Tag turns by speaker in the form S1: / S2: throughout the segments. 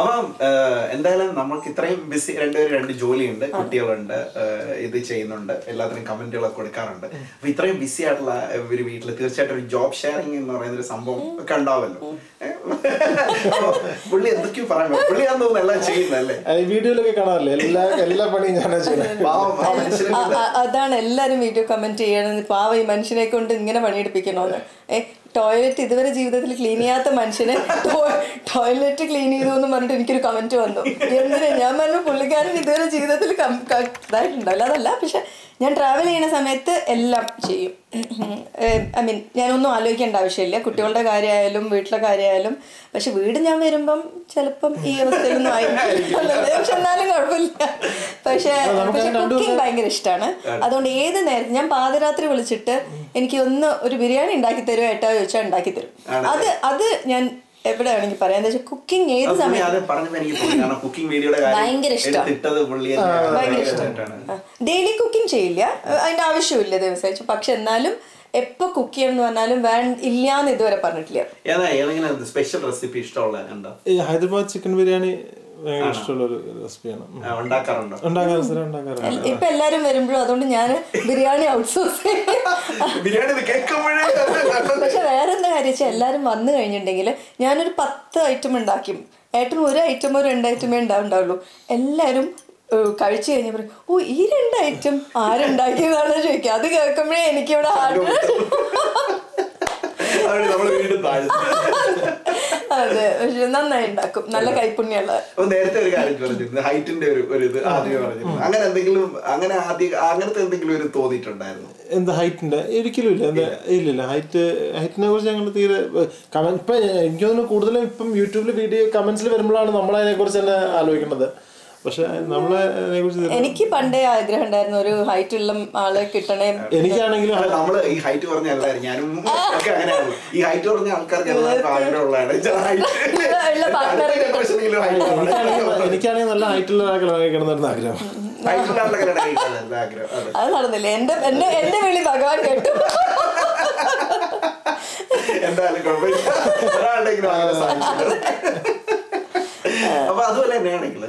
S1: അപ്പം എന്തായാലും നമ്മൾക്ക് ഇത്രയും ബിസി രണ്ടുപേരും രണ്ട് ജോലിയുണ്ട് കുട്ടികളുണ്ട് ഇത് ചെയ്യുന്നുണ്ട് എല്ലാത്തിനും കമന്റുകളൊക്കെ കൊടുക്കാറുണ്ട്. അപ്പൊ ഇത്രയും ബിസി ആയിട്ടുള്ള ഒരു വീട്ടിൽ തീർച്ചയായിട്ടും ഒരു ജോബ് ഷെയറിംഗ് എന്ന് പറയുന്ന ഒരു സംഭവം ഒക്കെ ഉണ്ടാവല്ലോ. ഏഹ്? പുള്ളി എന്തൊക്കെയോ പറയാൻ. പുള്ളിയാന്ന് തോന്നുന്നു എല്ലാം ചെയ്യുന്നല്ലേ
S2: വീഡിയോയിലൊക്കെ കാണാറില്ലേ? എല്ലാ എല്ലാ പണിയും ഞാനാ ചെയ്യുന്നത്
S3: അതാണ് എല്ലാരും വീഡിയോ കമന്റ് ചെയ്യണത് പാവ ഈ മനുഷ്യനെ കൊണ്ട് ഇങ്ങനെ പണിയെടുപ്പിക്കണോന്ന്. ഏ ടോയ്ലറ്റ് ഇതുവരെ ജീവിതത്തിൽ ക്ലീൻ ചെയ്യാത്ത മനുഷ്യനെ ടോയ്ലറ്റ് ക്ലീൻ ചെയ്തു എന്ന് പറഞ്ഞിട്ട് എനിക്കൊരു കമന്റ് വന്നു. എന്തിനാ? ഞാൻ പറഞ്ഞു പുള്ളിക്കാരൻ ഇതുവരെ ജീവിതത്തിൽ ഇതായിട്ടുണ്ടല്ലോ അതല്ല പക്ഷെ ഞാൻ ട്രാവൽ ചെയ്യുന്ന സമയത്ത് എല്ലാം ചെയ്യും. ഐ മീൻ ഞാനൊന്നും ആലോചിക്കേണ്ട ആവശ്യമില്ല. കുട്ടികളുടെ കാര്യമായാലും വീട്ടിലെ കാര്യമായാലും പക്ഷെ വീട് ഞാൻ വരുമ്പം ചിലപ്പം ഈ അവസ്ഥയിലൊന്നും ആയിരിക്കും പക്ഷെ എന്നാലും കുഴപ്പമില്ല. പക്ഷെ പക്ഷെ കുക്കിംഗ് ഭയങ്കര ഇഷ്ടമാണ് അതുകൊണ്ട് ഏത് നേരത്തെ ഞാൻ പാതിരാത്രി വിളിച്ചിട്ട് എനിക്ക് ഒന്ന് ഒരു ബിരിയാണി ഉണ്ടാക്കി തരുമോ ഏട്ടാ ചോദിച്ചാൽ ഉണ്ടാക്കി തരും. അത് അത് ഞാൻ എവിടെ വേണമെങ്കിൽ പറയാം. എന്താ വെച്ചാൽ കുക്കിംഗ് ഏത് സമയം
S1: കുക്കിംഗ് വീഡിയോയുടെ
S3: ഭയങ്കര ഇഷ്ടമാണ് ഡെയിലി കുക്കിംഗ് ചെയ്യില്ല. അതിന്റെ ആവശ്യമില്ല ദിവസം പക്ഷെ എന്നാലും എപ്പോ കുക്ക് ചെയ്യണം എന്ന് പറഞ്ഞാലും വേണ്ട ഇല്ലാന്ന് ഇതുവരെ പറഞ്ഞിട്ടില്ല.
S1: സ്പെഷ്യൽ റെസിപ്പി ഇഷ്ടമുള്ള
S2: ഈ ഹൈദരാബാദ് ചിക്കൻ ബിരിയാണി
S3: ഇപ്പൊ എല്ലാരും വരുമ്പോഴും അതുകൊണ്ട് ഞാൻ ബിരിയാണി ഔട്ട്സോഴ്സ്
S1: ബിരിയാണി
S3: പക്ഷെ വേറെ എന്താ കാര്യം വെച്ചാൽ എല്ലാരും വന്നു കഴിഞ്ഞിട്ടുണ്ടെങ്കിൽ ഞാനൊരു പത്ത് ഐറ്റം ഉണ്ടാക്കി. ഏട്ടൻ ഒരു ഐറ്റമോ രണ്ട് ഐറ്റമേ ഉണ്ടാവുണ്ടാവുള്ളൂ. എല്ലാരും ഏഹ്, കഴിച്ചു കഴിഞ്ഞ പറയും ഓ ഈ രണ്ട് ഐറ്റം ആരുണ്ടാക്കിയതാണ് ചോദിക്കുക. അത് കേൾക്കുമ്പോഴേ
S1: വീണ്ടും താഴ്ന്നു.
S3: അതെ പക്ഷെ നന്നായി ഉണ്ടാക്കും. നല്ല കൈപ്പുണ്യമുള്ള
S1: അപ്പൊ നേരത്തെ ഒരു കാര്യം പറഞ്ഞിരുന്നു. ഹൈറ്റിന്റെ ഒരു ഒരു ഇത് ആദ്യമേ പറഞ്ഞിരുന്നു. അങ്ങനെ എന്തെങ്കിലും അങ്ങനെ ആദ്യം അങ്ങനത്തെ എന്തെങ്കിലും ഒരു തോന്നിയിട്ടുണ്ടായിരുന്നു?
S2: എന്താ ഹൈറ്റിന്റെ? ഒരിക്കലും ഇല്ല. എന്താ ഇല്ലില്ല. ഹൈറ്റ് ഹൈറ്റിനെ കുറിച്ച് ഞങ്ങൾ തീരെ കമന്റ് ഇപ്പൊ എനിക്ക് തോന്നുന്നു കൂടുതലും ഇപ്പം യൂട്യൂബിൽ വീഡിയോ കമന്റ്സിൽ വരുമ്പോഴാണ് നമ്മൾ അതിനെ കുറിച്ച് തന്നെ ആലോചിക്കുന്നത് പക്ഷെ നമ്മളെ
S3: എനിക്ക് പണ്ടേ ആഗ്രഹം ഉണ്ടായിരുന്നു ഒരു ഹൈറ്റ് ഉള്ള ആളെ കിട്ടണേ.
S2: എനിക്കാണെങ്കിലും
S1: നമ്മൾ ഈ ഹൈറ്റ് കുറഞ്ഞ ആൾക്കാർ ഞാനും ഒക്കെ അങ്ങനെയാണ് ഈ ഹൈറ്റ് ആൾക്കാർക്ക്
S3: ഉള്ള
S1: വേണം.
S2: എനിക്കാണെങ്കിൽ നല്ല ഹൈറ്റുള്ള ആഗ്രഹം.
S1: അതെ.
S3: നടന്നില്ല? എന്റെ എന്റെ എന്റെ വിളി ഭഗവാൻ കേട്ടു.
S1: എന്തായാലും കുഴപ്പമില്ല. അപ്പൊ അതുപോലെ തന്നെയാണെങ്കിൽ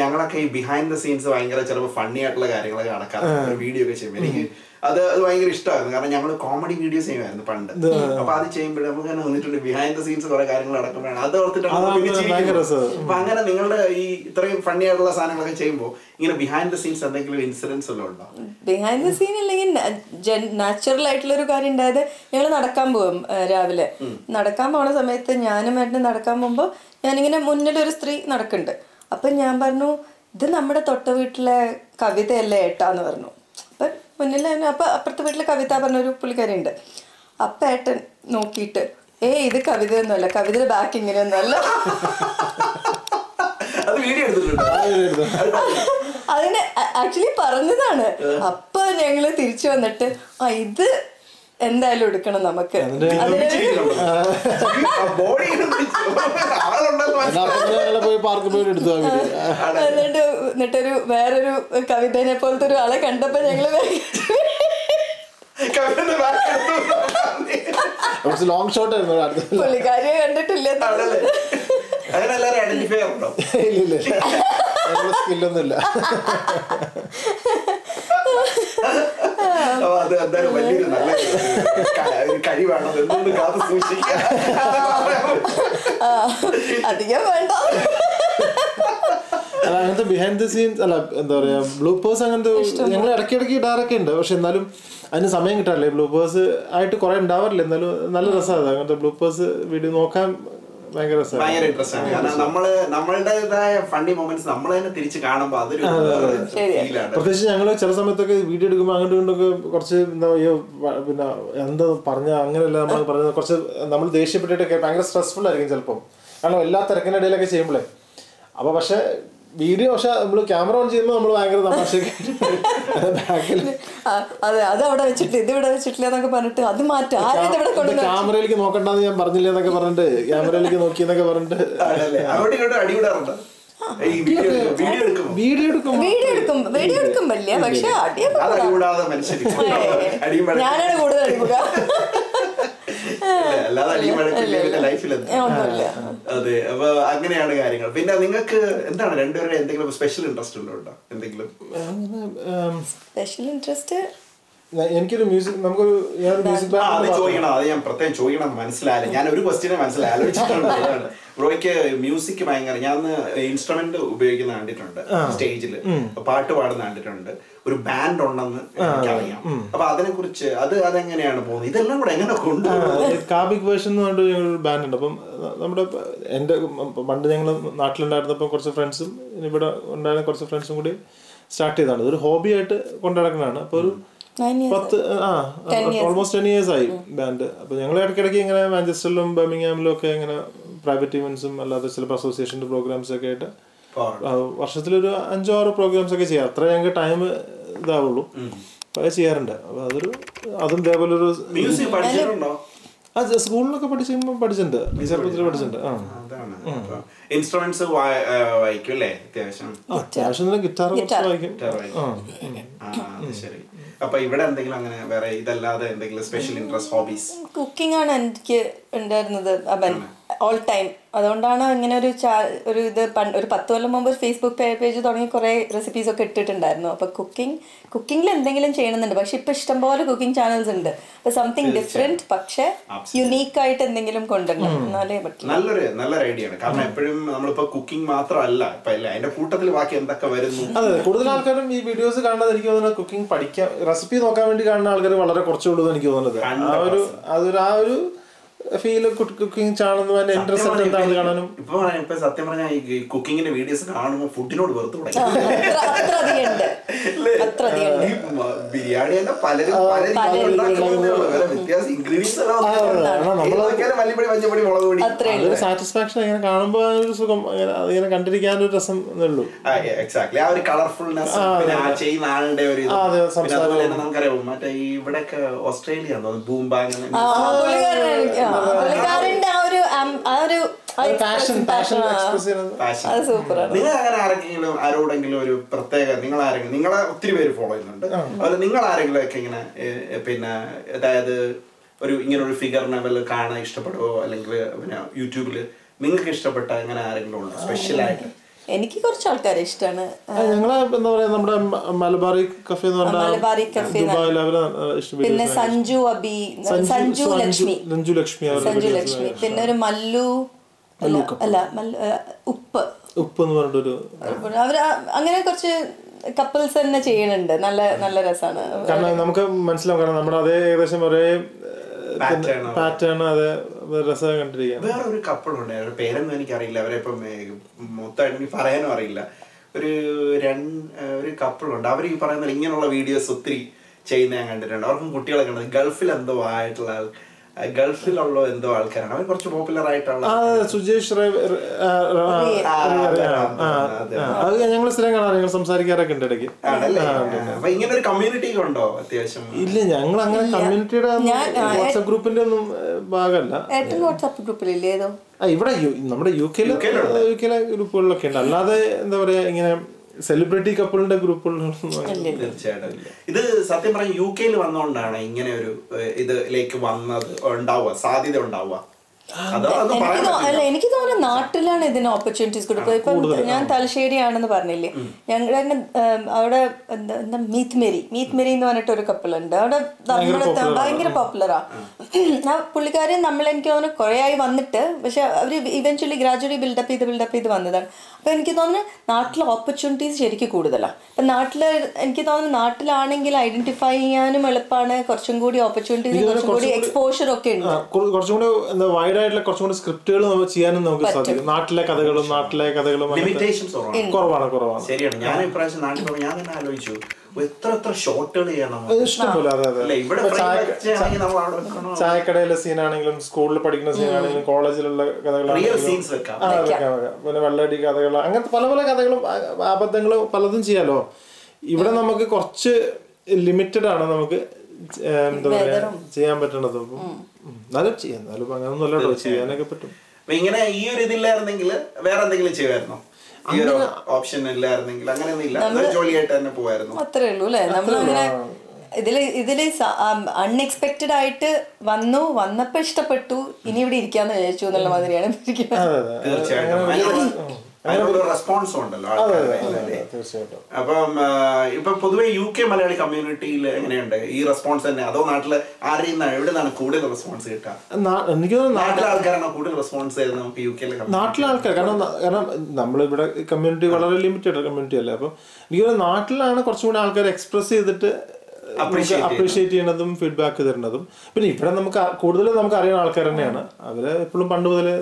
S1: ഞങ്ങളൊക്കെ ഈ ബിഹൈൻഡ് ദ സീൻസ് ഭയങ്കര ചിലപ്പോൾ ഫണ്ണി ആയിട്ടുള്ള കാര്യങ്ങളൊക്കെ നടക്കാറുണ്ട്. ഒരു വീഡിയോ ഒക്കെ ചെയ്യുമ്പോൾ എനിക്ക് അത് അത് ഭയങ്കര ഇഷ്ടമായിരുന്നു. കാരണം ഞങ്ങൾ കോമഡി വീഡിയോസ് ചെയ്യുമായിരുന്നു പണ്ട്. അപ്പൊ അത് ചെയ്യുമ്പോൾ നമുക്ക് തന്നെ വന്നിട്ടുണ്ട് ബിഹൈൻഡ് ദ സീൻസ് കുറെ കാര്യങ്ങൾ നടക്കുമ്പോഴാണ്. അത് ഓർത്തിട്ടാണ്. അപ്പൊ അങ്ങനെ നിങ്ങളുടെ ഈ ഇത്രയും ഫണ്ണി ആയിട്ടുള്ള സാധനങ്ങളൊക്കെ ചെയ്യുമ്പോൾ ഇങ്ങനെ ബിഹൈൻഡ് ദ സീൻസ് എന്തെങ്കിലും ഇൻസിഡൻസ് വല്ലതും ഉണ്ടോ?
S3: ബിഹൈൻഡ് ദ സീൻ അല്ലെങ്കിൽ നാച്ചുറൽ ആയിട്ടുള്ള ഒരു കാര്യം ഉണ്ടായത് ഞങ്ങൾ നടക്കാൻ പോകും രാവിലെ. നടക്കാൻ പോണ സമയത്ത് ഞാനും ഏട്ടനും നടക്കാൻ പോകുമ്പോൾ ഞാനിങ്ങനെ മുന്നിലൊരു സ്ത്രീ നടക്കുന്നുണ്ട്. അപ്പം ഞാൻ പറഞ്ഞു ഇത് നമ്മുടെ തൊട്ട വീട്ടിലെ കവിതയല്ലേ ഏട്ടാന്ന് പറഞ്ഞു. അപ്പം മുന്നിൽ തന്നെ അപ്പം അപ്പുറത്തെ വീട്ടിലെ കവിത പറഞ്ഞൊരു പുള്ളിക്കാരി ഉണ്ട് അപ്പം ഏട്ടൻ നോക്കിയിട്ട് ഏ ഇത് കവിതയൊന്നുമല്ല കവിതയുടെ ബാക്ക് ഇങ്ങനെയൊന്നുമല്ല.
S1: അത് വീഡിയോ എടുത്തിട്ടുണ്ട്.
S3: അതിന് ആക്ച്വലി പറഞ്ഞതാണ്. അപ്പൊ ഞങ്ങൾ തിരിച്ചു വന്നിട്ട് ആ ഇത് എന്തായാലും എടുക്കണം നമുക്ക്.
S2: ഞങ്ങളെ പോയി എടുത്തു
S3: എന്നിട്ട് എന്നിട്ടൊരു വേറൊരു കവിതനെ പോലത്തെ ഒരു ആളെ കണ്ടപ്പോ
S2: ഞങ്ങൾ ലോങ് ഷോട്ട് ആയിരുന്നു
S3: പുള്ളിക്കാരിയെ കണ്ടിട്ടില്ല.
S2: ഇല്ല ഇല്ല അതിനുള്ള സ്കില്ലൊന്നും ഇല്ല.
S1: അപ്പൊ അത് എന്തായാലും വലിയൊരു നല്ല കഴിവാണ്. എന്തുകൊണ്ട് കാത്തു സൂക്ഷിക്കുക
S3: ആ, അധികം വേണ്ട.
S2: അല്ല അങ്ങനത്തെ ബിഹൈൻഡ് ദ സീൻസ് അല്ല എന്താ പറയാ ബ്ലൂപേഴ്സ് അങ്ങനത്തെ ഞങ്ങൾ ഇടയ്ക്ക് ഇടയ്ക്ക് ഇടാറൊക്കെ ഉണ്ട്. പക്ഷെ എന്നാലും അതിന് സമയം കിട്ടാറില്ലേ. ബ്ലൂപേഴ്സ് ആയിട്ട് കുറെ ഉണ്ടാവാറില്ല. എന്നാലും നല്ല രസമാണ് അങ്ങനത്തെ ബ്ലൂപേഴ്സ് വീഡിയോ നോക്കാൻ ഭയങ്കര രസമാണ്.
S1: ഭയങ്കര ഇൻട്രസ്റ്റ് ആണ്. കാരണം നമ്മൾ നമ്മളുടേതായ ഫണ്ണി മൊമെന്റ്സ് നമ്മൾ തന്നെ തിരിച്ച് കാണുമ്പോ അതൊരു ഫീലാണ്
S2: പ്രത്യേകിച്ച് ഞങ്ങൾ ചില സമയത്തൊക്കെ വീഡിയോ എടുക്കുമ്പോൾ അങ്ങോട്ട് ഇങ്ങോട്ടൊക്കെ കുറച്ച് എന്താ അയ്യോ പിന്നെ എന്താ പറഞ്ഞ അങ്ങനെയല്ല നമ്മൾ പറഞ്ഞത്. കുറച്ച് നമ്മൾ ദേഷ്യപ്പെട്ടിട്ടൊക്കെ ഭയങ്കര സ്ട്രെസ്ഫുൾ ആയിരിക്കും ചിലപ്പം. കാരണം എല്ലാ തിരക്കിനിടയിലൊക്കെ ചെയ്യുമ്പോഴേ അപ്പൊ പക്ഷെ വീഡിയോ പക്ഷെ നമ്മൾ ക്യാമറ ഓൺ ചെയ്യുമ്പോൾ നമ്മൾ ഭയങ്കര
S3: ആ, അതെ അത് അവിടെ വെച്ചിട്ട് ഇത് ഇവിടെ വെച്ചിട്ടില്ല എന്നൊക്കെ പറഞ്ഞിട്ട് അത് മാറ്റാം.
S2: ക്യാമറയിലേക്ക് നോക്കണ്ടെന്ന് ഞാൻ പറഞ്ഞില്ല എന്നൊക്കെ പറഞ്ഞിട്ട് ക്യാമറയിലേക്ക് നോക്കി എന്നൊക്കെ പറഞ്ഞിട്ട്.
S1: വീഡിയോ വീഡിയോ എടുക്കുമ്പോ
S2: വീഡിയോ എടുക്കും
S3: വീഡിയോ എടുക്കും വലിയ പക്ഷെ അടിയൊക്കെ. ഞാനാണ് കൂടുതൽ അടിക്കുക
S1: അല്ലാതെ അടിമഴക്കില്ല ലൈഫിൽ
S3: ഒന്നുമില്ല.
S1: അതെ അപ്പൊ അങ്ങനെയാണ് കാര്യങ്ങൾ. പിന്നെ നിങ്ങൾക്ക് എന്താണ് രണ്ടുപേരുടെ എന്തെങ്കിലും സ്പെഷ്യൽ ഇൻട്രസ്റ്റ് ഉണ്ടോ? എന്തെങ്കിലും?
S3: സ്പെഷ്യൽ ഇൻട്രസ്റ്റ്
S2: എനിക്കൊരു മ്യൂസിക് നമുക്കൊരു ഞാനൊരു മ്യൂസിക്
S1: അത് ചോദിക്കണം അത് ഞാൻ പ്രത്യേകം ചോദിക്കണം മനസ്സിലായില്ല. ഞാൻ ഒരു ക്വസ്റ്റിനെ മനസ്സിലായി ആലോചിച്ചിട്ടുണ്ട്. ബ്രോയ്ക്ക് മ്യൂസിക് ഭയങ്കര ഞാൻ ഇൻസ്ട്രുമെന്റ് ഉപയോഗിക്കുന്ന കണ്ടിട്ടുണ്ട് സ്റ്റേജിൽ പാട്ട് പാടുന്ന കണ്ടിട്ടുണ്ട്. ഒരു ബാൻഡ് ഉണ്ടെന്ന് എനിക്കറിയാം. അപ്പൊ അതിനെ കുറിച്ച് അത് അതെങ്ങനെയാണ് പോകുന്നത്? ഇതെല്ലാം കൂടെ എങ്ങനെ കൊണ്ടുപോകുന്നത്
S2: കാബിക് വേർഷൻ എന്ന് പറഞ്ഞിട്ട് ഞങ്ങളൊരു ബാൻഡ് ഉണ്ട്. അപ്പം നമ്മുടെ എന്റെ എന്റെ പണ്ട് ഞങ്ങൾ നാട്ടിലുണ്ടായിരുന്നപ്പോൾ കുറച്ച് ഫ്രണ്ട്സും ഇവിടെ ഉണ്ടായിരുന്ന കുറച്ച് ഫ്രണ്ട്സും കൂടി സ്റ്റാർട്ട് ചെയ്തതാണ്. ഒരു ഹോബി ആയിട്ട് കൊണ്ടു നടക്കുന്നതാണ് അപ്പോൾ ഒരു പത്ത് ആ ഓൾമോസ്റ്റ് ടെൻ ഇയേഴ്സ് ആയി ബാൻഡ് അപ്പോൾ ഞങ്ങൾ ഇടയ്ക്കിടയ്ക്ക് ഇങ്ങനെ മാഞ്ചസ്റ്ററിലും ബർമിംഗ്ഹാമിലും ഒക്കെ ഇങ്ങനെ പ്രൈവറ്റ് ഇവന്റ്സും അല്ലാതെ ചിലപ്പോൾ അസോസിയേഷന്റെ പ്രോഗ്രാംസ് ഒക്കെ ആയിട്ട് വർഷത്തിലൊരു അഞ്ചോ ആറോ പ്രോഗ്രാംസ് ഒക്കെ ചെയ്യാം. അത്ര ഞങ്ങൾക്ക് ടൈം ഇതാവുള്ളൂ. അപ്പോൾ അത് ചെയ്യാറുണ്ട്. അപ്പോൾ അതൊരു അതും ഇതേപോലെ ഒരു
S1: മ്യൂസിക് പഠിച്ചിട്ടുണ്ടോ?
S2: ആ സ്കൂളിലൊക്കെ പഠിച്ചുമ്പോൾ പഠിച്ചിട്ടുണ്ട്. ചെറുപ്പത്തിൽ പഠിച്ചിട്ടുണ്ട്? ആ.
S1: അതാണ്. ഇൻസ്ട്രുമെന്റ്സ് വായിക്കും അല്ലേ? അത്യാവശ്യം.
S2: അത്യാവശ്യം ഗിറ്റാർ വായിക്കും.
S1: ആ, ശരി. അപ്പൊ ഇവിടെ എന്തെങ്കിലും അങ്ങനെ വേറെ ഇതല്ലാതെ എന്തെങ്കിലും സ്പെഷ്യൽ ഇൻട്രസ്റ്റ് ഹോബീസ്
S3: കുക്കിംഗ് ആണ് എനിക്ക് ഉണ്ടായിരുന്നത് അവൻ ഓൾ ടൈം അതുകൊണ്ടാണ് ഇങ്ങനെ ഒരു ചാ- ഒരു ഇത് പണ്ട് ഒരു പത്ത് കൊല്ലം മുമ്പ് ഒരു ഫേസ്ബുക്ക് പേജ് തുടങ്ങി കുറേ റെസിപ്പീസ് ഒക്കെ ഇട്ടിട്ടുണ്ടായിരുന്നു. അപ്പൊ കുക്കിംഗ് കുക്കിംഗിൽ എന്തെങ്കിലും ചെയ്യണമെന്നുണ്ട്. പക്ഷെ ഇപ്പൊ ഇഷ്ടംപോലെ കുക്കിംഗ് ചാനൽസ് ഉണ്ട്. അപ്പൊ സംതിങ് ഡിഫറെന്റ് പക്ഷെ യുണീക്ക് ആയിട്ട് എന്തെങ്കിലും കൊണ്ടുവരണം. എന്നാലേ പറ്റില്ല
S1: നല്ലൊരു നല്ലൊരു ഐഡിയ ആണ്. കാരണം എപ്പോഴും കുക്കിംഗ് മാത്രമല്ല. ഇപ്പൊ അല്ല അതിന്റെ കൂട്ടത്തിൽ ബാക്കി എന്തൊക്കെ വരുന്നു?
S2: അതെ കൂടുതൽ ആൾക്കാരും ഈ വീഡിയോസ് കാണുന്നത് എനിക്ക് തോന്നുന്നത് കുക്കിംഗ് പഠിക്കാൻ റെസിപ്പി നോക്കാൻ വേണ്ടി കാണുന്ന ആൾക്കാർ വളരെ കുറച്ചുള്ളൂ എന്ന് എനിക്ക് തോന്നുന്നത്. ആ ഒരു അതൊരു ആ ഒരു ഫീൽ കുക്കിംഗ് ചാണെന്ന് തന്നെ ഇൻട്രസ്റ്റ് എന്താണെന്ന് കാണാനും.
S1: ഇപ്പൊ പറയാം, ഇപ്പൊ സത്യം പറഞ്ഞാൽ ഈ കുക്കിങ്ങിന്റെ വീഡിയോസ് കാണുമ്പോൾ ഫുഡിനോട് വെറുത്ത് തുടങ്ങി. ബിരിയാണി തന്നെ പലരും പല വ്യത്യാസം ഇൻഗ്രീഡിയൻസ് എല്ലാം മല്ലിപ്പൊടി മഞ്ഞപ്പൊടി മുളക് പൊടി
S3: അത്രേ ഉള്ളൂ
S2: അതൊരു സാറ്റിസ്ഫാക്ഷൻ ഇങ്ങനെ കാണുമ്പോൾ ഒരു സുഖം അങ്ങനെ അതിങ്ങനെ കണ്ടിരിക്കാനൊരു രസം എന്നുള്ളൂ
S1: എക്സാക്ട്ലി ആ ഒരു കളർഫുൾനെസ് പിന്നെ ആ ചെയ്യുന്ന ആളുടെ ഒരു അതുപോലെ തന്നെ നമുക്കറിയാം മറ്റേ ഇവിടെയൊക്കെ ഓസ്ട്രേലിയ
S3: ആ, ഒരു ഒരു
S1: നിങ്ങൾ അങ്ങനെ ആരെങ്കിലും ആരോടെങ്കിലും ഒരു പ്രത്യേക നിങ്ങൾ ആരെങ്കിലും നിങ്ങളെ ഒത്തിരി പേര് ഫോളോ ചെയ്യുന്നുണ്ട് അതുപോലെ നിങ്ങൾ ആരെങ്കിലും ഒക്കെ ഇങ്ങനെ പിന്നെ അതായത് ഒരു ഇങ്ങനെ ഒരു ഫിഗറിനെ വല്ല കാണാൻ ഇഷ്ടപ്പെടുവോ? അല്ലെങ്കിൽ പിന്നെ യൂട്യൂബിൽ നിങ്ങൾക്ക് ഇഷ്ടപ്പെട്ട അങ്ങനെ ആരെങ്കിലും ഉണ്ടോ? സ്പെഷ്യൽ ആയിട്ട്?
S3: എനിക്ക് കുറച്ച് ആൾക്കാരെ ഇഷ്ടമാണ്
S2: ഞങ്ങൾ എന്താ പറയാ നമ്മുടെ മലബാറി കഫേ എന്ന് പറഞ്ഞാൽ
S3: മലബാറി കഫേ പിന്നെ സഞ്ജു അബി സഞ്ജു ലക്ഷ്മി.
S2: സഞ്ജു ലക്ഷ്മി
S3: സഞ്ജു ലക്ഷ്മി. പിന്നെ ഒരു മല്ലു അല്ല ഉപ്പ്.
S2: ഉപ്പ് എന്ന്
S3: പറഞ്ഞൊരു അവർ അങ്ങനെ കുറച്ച് കപ്പിൾസ് തന്നെ ചെയ്യുന്നുണ്ട് നല്ല നല്ല രസമാണ്
S2: കാരണം നമുക്ക് മനസ്സിലാവും കാരണം നമ്മുടെ അതേ ഏകദേശം ഒരേ. പാറ്റേൺ അതേ രസം കണ്ടിരിക്കുകയാണ്
S1: വേറെ ഒരു കപ്പിൾ പേരൊന്നും എനിക്കറിയില്ല. അവരെ ഇപ്പം മൊത്തം മൊത്തമായിട്ട് എനിക്ക് പറയാനും അറിയില്ല. ഒരു രണ്ട് ഒരു കപ്പിളുണ്ട് അവർ ഈ പറയുന്ന ഇങ്ങനെയുള്ള വീഡിയോസ് ഒത്തിരി ചെയ്യുന്ന ഞാൻ കണ്ടിട്ടുണ്ട്. അവർക്കും കുട്ടികളൊക്കെ ഉണ്ട് ഗൾഫിൽ എന്തോ ആയിട്ടുള്ള ഗൾഫിലുള്ള എന്തോ ആൾക്കാരാണ്. അവർ കുറച്ച് പോപ്പുലർ ആയിട്ടുള്ള
S2: ആ സുജേഷ്
S1: അതെ, അതെ,
S2: ആ, അത് ഞങ്ങൾ സ്ഥിരം കാണാറ് ഞങ്ങൾ സംസാരിക്കാറൊക്കെ ഉണ്ട് ഇടയ്ക്ക്.
S1: അപ്പൊ ഇങ്ങനെ ഒരു കമ്മ്യൂണിറ്റി ഉണ്ടോ അത്യാവശ്യം?
S2: ഇല്ല ഞങ്ങൾ അങ്ങനെ കമ്മ്യൂണിറ്റിയുടെ വാട്സ്ആപ്പ് ഗ്രൂപ്പിന്റെ ഒന്നും ഭാഗമല്ല.
S3: വാട്സാപ്പ് ഗ്രൂപ്പിലില്ലേ
S2: ഇവിടെ നമ്മുടെ യു കെയിലെ യു കെയിലെ ഗ്രൂപ്പുകളിലൊക്കെ ഉണ്ട്. അല്ലാതെ എന്താ പറയാ ഇങ്ങനെ സെലിബ്രിറ്റി കപ്പിളിന്റെ ഗ്രൂപ്പ്
S1: തീർച്ചയായിട്ടും ഇത് സത്യം പറഞ്ഞ യു കെയിൽ വന്നുകൊണ്ടാണ് ഇങ്ങനെ ഒരു ഇതിലേക്ക് വന്നത് ഉണ്ടാവുക സാധ്യത ഉണ്ടാവുക.
S3: അല്ല എനിക്ക് തോന്നുന്നു നാട്ടിലാണ് ഇതിന് ഓപ്പർച്യൂണിറ്റീസ് കൊടുക്കുക ഇപ്പം ഞാൻ തലശ്ശേരിയാണെന്ന് പറഞ്ഞില്ലേ. ഞങ്ങളുടെ തന്നെ അവിടെ എന്താ മീത്ത് മെരി മീത്ത് മെരി എന്ന് പറഞ്ഞിട്ട് ഒരു കപ്പിളുണ്ട് അവിടെ നമ്മുടെ ഭയങ്കര പോപ്പുലറാ ആ. പുള്ളിക്കാരി നമ്മൾ എനിക്ക് തോന്നുന്നു കുറേ ആയി വന്നിട്ട് പക്ഷെ അവർ ഇവൻച്വലി ഗ്രാജുവലി ബിൽഡപ്പ് ചെയ്ത് ബിൽഡപ്പ് ചെയ്ത് വന്നതാണ്. അപ്പൊ എനിക്ക് തോന്നുന്നു നാട്ടിലെ ഓപ്പർച്യൂണിറ്റീസ് ശരിക്കും കൂടുതലാണ് ഇപ്പം നാട്ടിൽ എനിക്ക് തോന്നുന്നു നാട്ടിലാണെങ്കിൽ ഐഡന്റിഫൈ ചെയ്യാനും എളുപ്പമാണ് കുറച്ചും കൂടി ഓപ്പർച്യൂണിറ്റീസ് കുറച്ചും കൂടി എക്സ്പോഷർ ഒക്കെ ഉണ്ട്.
S2: കുറച്ചും കൂടി എന്താ വൈഡ് ആയിട്ടുള്ള കുറച്ചും കൂടി സ്ക്രിപ്റ്റുകൾ നമുക്ക് ചെയ്യാനും നമുക്ക് സാധിക്കും. നാട്ടിലെ കഥകളും നാട്ടിലെ കഥകളും
S1: ലിമിറ്റേഷൻസ് കുറവാണ്.
S2: കുറവാണ്
S1: ശരിയാണ്. ഞാൻ ഇപ്രാവശ്യം നാട്ടിൽ ഞാൻ തന്നെ ആലോചിച്ചു. എത്ര എത്ര ഷോട്ടുകൾ ചെയ്യണം
S2: ചായക്കടയിലെ സീനാണെങ്കിലും സ്കൂളിൽ പഠിക്കുന്ന സീനാണെങ്കിലും കോളേജിലുള്ള
S1: റിയൽ
S2: കഥകളാണെങ്കിലും. പിന്നെ വെള്ളടി കഥകൾ അങ്ങനത്തെ പല പല കഥകളും അബദ്ധങ്ങൾ അബദ്ധങ്ങളും പലതും ചെയ്യാലോ. ഇവിടെ നമുക്ക് കുറച്ച് ലിമിറ്റഡ് ആണ് നമുക്ക് എന്താ പറയാ ചെയ്യാൻ പറ്റണത്. എന്നാലും ചെയ്യാം. എന്നാലും അങ്ങനൊന്നും ചെയ്യാനൊക്കെ പറ്റും.
S1: ഇങ്ങനെ ഈ ഒരു ഇതില്ലായിരുന്നെങ്കിൽ വേറെ എന്തെങ്കിലും ചെയ്യുമായിരുന്നോ? ഈ ഒരു ഓപ്ഷൻ ഇല്ലായിരുന്നെങ്കിൽ അങ്ങനെയൊന്നും ഇല്ല. ജോലിയായിട്ട് തന്നെ പോവായിരുന്നു.
S3: അത്രേ ഉള്ളൂ അല്ലേ? നമ്മളങ്ങനെ ഇതിൽ ഇതിൽ അൺഎക്സ്പെക്റ്റഡ് ആയിട്ട് വന്നു വന്നപ്പോ ഇഷ്ടപ്പെട്ടു ഇനി ഇവിടെ ഇരിക്കാന്ന് വിചാരിച്ചു എന്നുള്ള മാതിരിയാണ് ഇരിക്കുന്നത്.
S2: അതെ അതെ.
S1: തീർച്ചയായിട്ടും. അതിനുള്ള- റെസ്പോൺസ് ഉണ്ടല്ലോ
S2: തീർച്ചയായിട്ടും.
S1: അപ്പം ഇപ്പൊ പൊതുവെ യു കെ മലയാളി കമ്മ്യൂണിറ്റിയിൽ എങ്ങനെയുണ്ട്? ഈ റെസ്പോൺസ് തന്നെ? അതോ നാട്ടിൽ ആരെയും നിന്നാണ് എവിടെ നിന്നാണ് കൂടുതൽ റെസ്പോൺസ് കിട്ടുക?
S2: എനിക്ക്
S1: നാട്ടിലെ ആൾക്കാരാണോ കൂടുതൽ റെസ്പോൺസ് ചെയ്തത് നമുക്ക് യു കെയിലെ
S2: നാട്ടിലെ ആൾക്കാർ കാരണം കാരണം നമ്മളിവിടെ കമ്മ്യൂണിറ്റി വളരെ ലിമിറ്റഡ് കമ്മ്യൂണിറ്റി അല്ലേ? അപ്പം എനിക്ക് നാട്ടിലാണ് കുറച്ചും കൂടി ആൾക്കാർ എക്സ്പ്രസ് ചെയ്തിട്ട് അപ്രീഷിയേറ്റ് ചെയ്യണതും ഫീഡ്ബാക്ക് തരുന്നതും. പിന്നെ ഇവിടെ നമുക്ക് കൂടുതൽ നമുക്ക് അറിയുന്ന ആൾക്കാർ തന്നെയാണ്. അവർ എപ്പോഴും പണ്ട് മുതലേ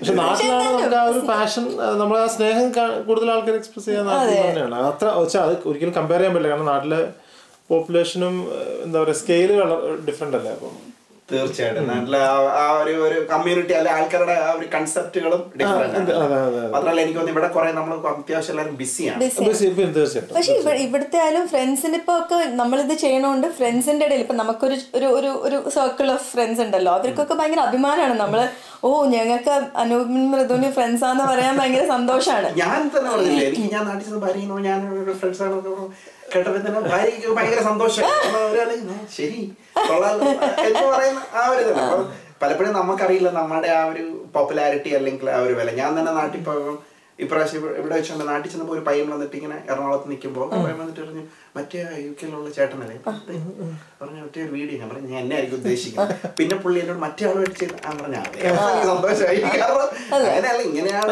S2: പക്ഷെ നാട്ടിലാണ് നമുക്ക് ആ ഒരു പാഷൻ നമ്മളെ ആ സ്നേഹം കൂടുതൽ ആൾക്കാർ എക്സ്പ്രസ് ചെയ്യാൻ നാട്ടിൽ തന്നെയാണ്. അത്ര വെച്ചാൽ അത് ഒരിക്കലും കമ്പയർ ചെയ്യാൻ പറ്റില്ല. കാരണം നാട്ടിലെ പോപ്പുലേഷനും എന്താ പറയുക സ്കെയിൽ ഡിഫറെന്റ് അല്ലേ അപ്പം.
S1: തീർച്ചയായിട്ടും. നല്ല ആ- ഒരു ഒരു കമ്മ്യൂണിറ്റി അല്ലെ ആൾക്കാരുടെ ആ ഒരു കൺസെപ്റ്റുകളും ഡിഫറെന്റ്
S2: അതെ അതെ അതെ
S1: മാത്രമല്ല എനിക്ക് തോന്നുന്നു ഇവിടെ കുറെ നമ്മൾ അത്യാവശ്യം എല്ലാവരും ബിസിയാണ്
S3: Busy.
S2: ബസ് ഇപ്പം
S3: പക്ഷെ ഇവ ഇവിടുത്തെ ആയാലും ഫ്രണ്ട്സിന് ഇപ്പൊ ഒക്കെ നമ്മളിത് ചെയ്യണോണ്ട് ഫ്രണ്ട്സിന്റെ ഇടയിൽ ഇപ്പൊ നമുക്കൊരു ഒരു ഒരു ഒരു സർക്കിൾ ഓഫ് ഫ്രണ്ട്സ് ഉണ്ടല്ലോ. അവർക്കൊക്കെ ഭയങ്കര അഭിമാനമാണ് നമ്മൾ ഓ ഞങ്ങൾക്ക് അനൂപിൻ മൃദുവിന് ഫ്രണ്ട്സ് ആണെന്ന് പറയാൻ ഭയങ്കര സന്തോഷമാണ്
S1: ഞാൻ തന്നെ പറഞ്ഞില്ലേ ഞാൻ നാട്ടിൽ ഞാൻ ഫ്രണ്ട്സ് ആണെന്ന് കേട്ടപ്പോൾ തന്നെ സന്തോഷം. ശരി എന്ന് പറയുന്ന ആ പലപ്പോഴും നമുക്കറിയില്ല നമ്മുടെ ആ ഒരു പോപ്പുലാരിറ്റി അല്ലെങ്കിൽ ആ ഒരു വില. ഞാൻ തന്നെ നാട്ടിൽ പോകും ഇപ്രാവശ്യം ഇവിടെ- വെച്ചുകൊണ്ട് നാട്ടിൽ ചെന്നപ്പോൾ ഒരു പയ്യൻ വന്നിട്ട് ഇങ്ങനെ എറണാകുളത്ത് നിൽക്കുമ്പോൾ പയ്യൻ വന്നിട്ട് പറഞ്ഞു മറ്റേ യു കെയിലുള്ള ചേട്ടനല്ലേ? പറഞ്ഞു മറ്റേ ഒരു വീഡിയോ. ഞാൻ പറഞ്ഞു ഞാൻ എന്നെ ആയിരിക്കും ഉദ്ദേശിക്കുന്നത്. പിന്നെ പുള്ളി എന്നോട് മറ്റേ ആൾ വെച്ച് ഞാൻ പറഞ്ഞു എനിക്ക് സന്തോഷമായി കാരണം അങ്ങനെയല്ല ഇങ്ങനെയാണ്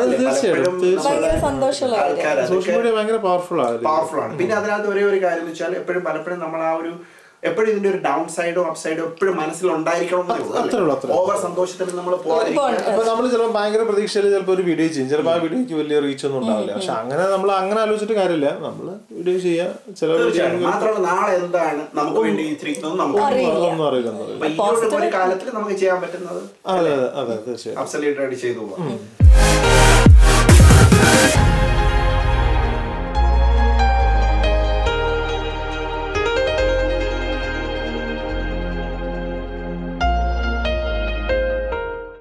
S1: പലപ്പോഴും ഒരേ ഒരു കാര്യം എന്ന് വെച്ചാൽ എപ്പോഴും പലപ്പോഴും നമ്മൾ ആ ഒരു എപ്പോഴും ഇതിന്റെ ഒരു ഡൗൺ സൈഡോ അപ് സൈഡോ എപ്പോഴും മനസ്സിൽ ഉണ്ടായിരിക്കണം
S2: ഉള്ളൂ, അത്രേ
S1: ഓവർ സന്തോഷത്തിൽ നമ്മൾ
S2: അപ്പൊ നമ്മൾ ചിലപ്പോൾ ഭയങ്കര പ്രതീക്ഷയിൽ ചിലപ്പോൾ ഒരു വീഡിയോ ചെയ്യും. ചിലപ്പോൾ ആ വീഡിയോക്ക് വലിയ റീച്ച് ഒന്നും ഉണ്ടാവില്ല. പക്ഷെ അങ്ങനെ നമ്മൾ അങ്ങനെ ആലോചിച്ചിട്ട് കാര്യമില്ല. നമ്മൾ വീഡിയോ ചെയ്യാം. ചില
S1: മാത്രമല്ല നാളെ എന്താണ് നമുക്ക് വേണ്ടി ഇരിക്കുന്നത് നമുക്ക് ഒരു- കാലത്തിൽ നമുക്ക് ചെയ്യാൻ പറ്റുന്നത്
S2: അതെ അതെ അതെ തീർച്ചയായും.
S1: ചെയ്തു പോവാം.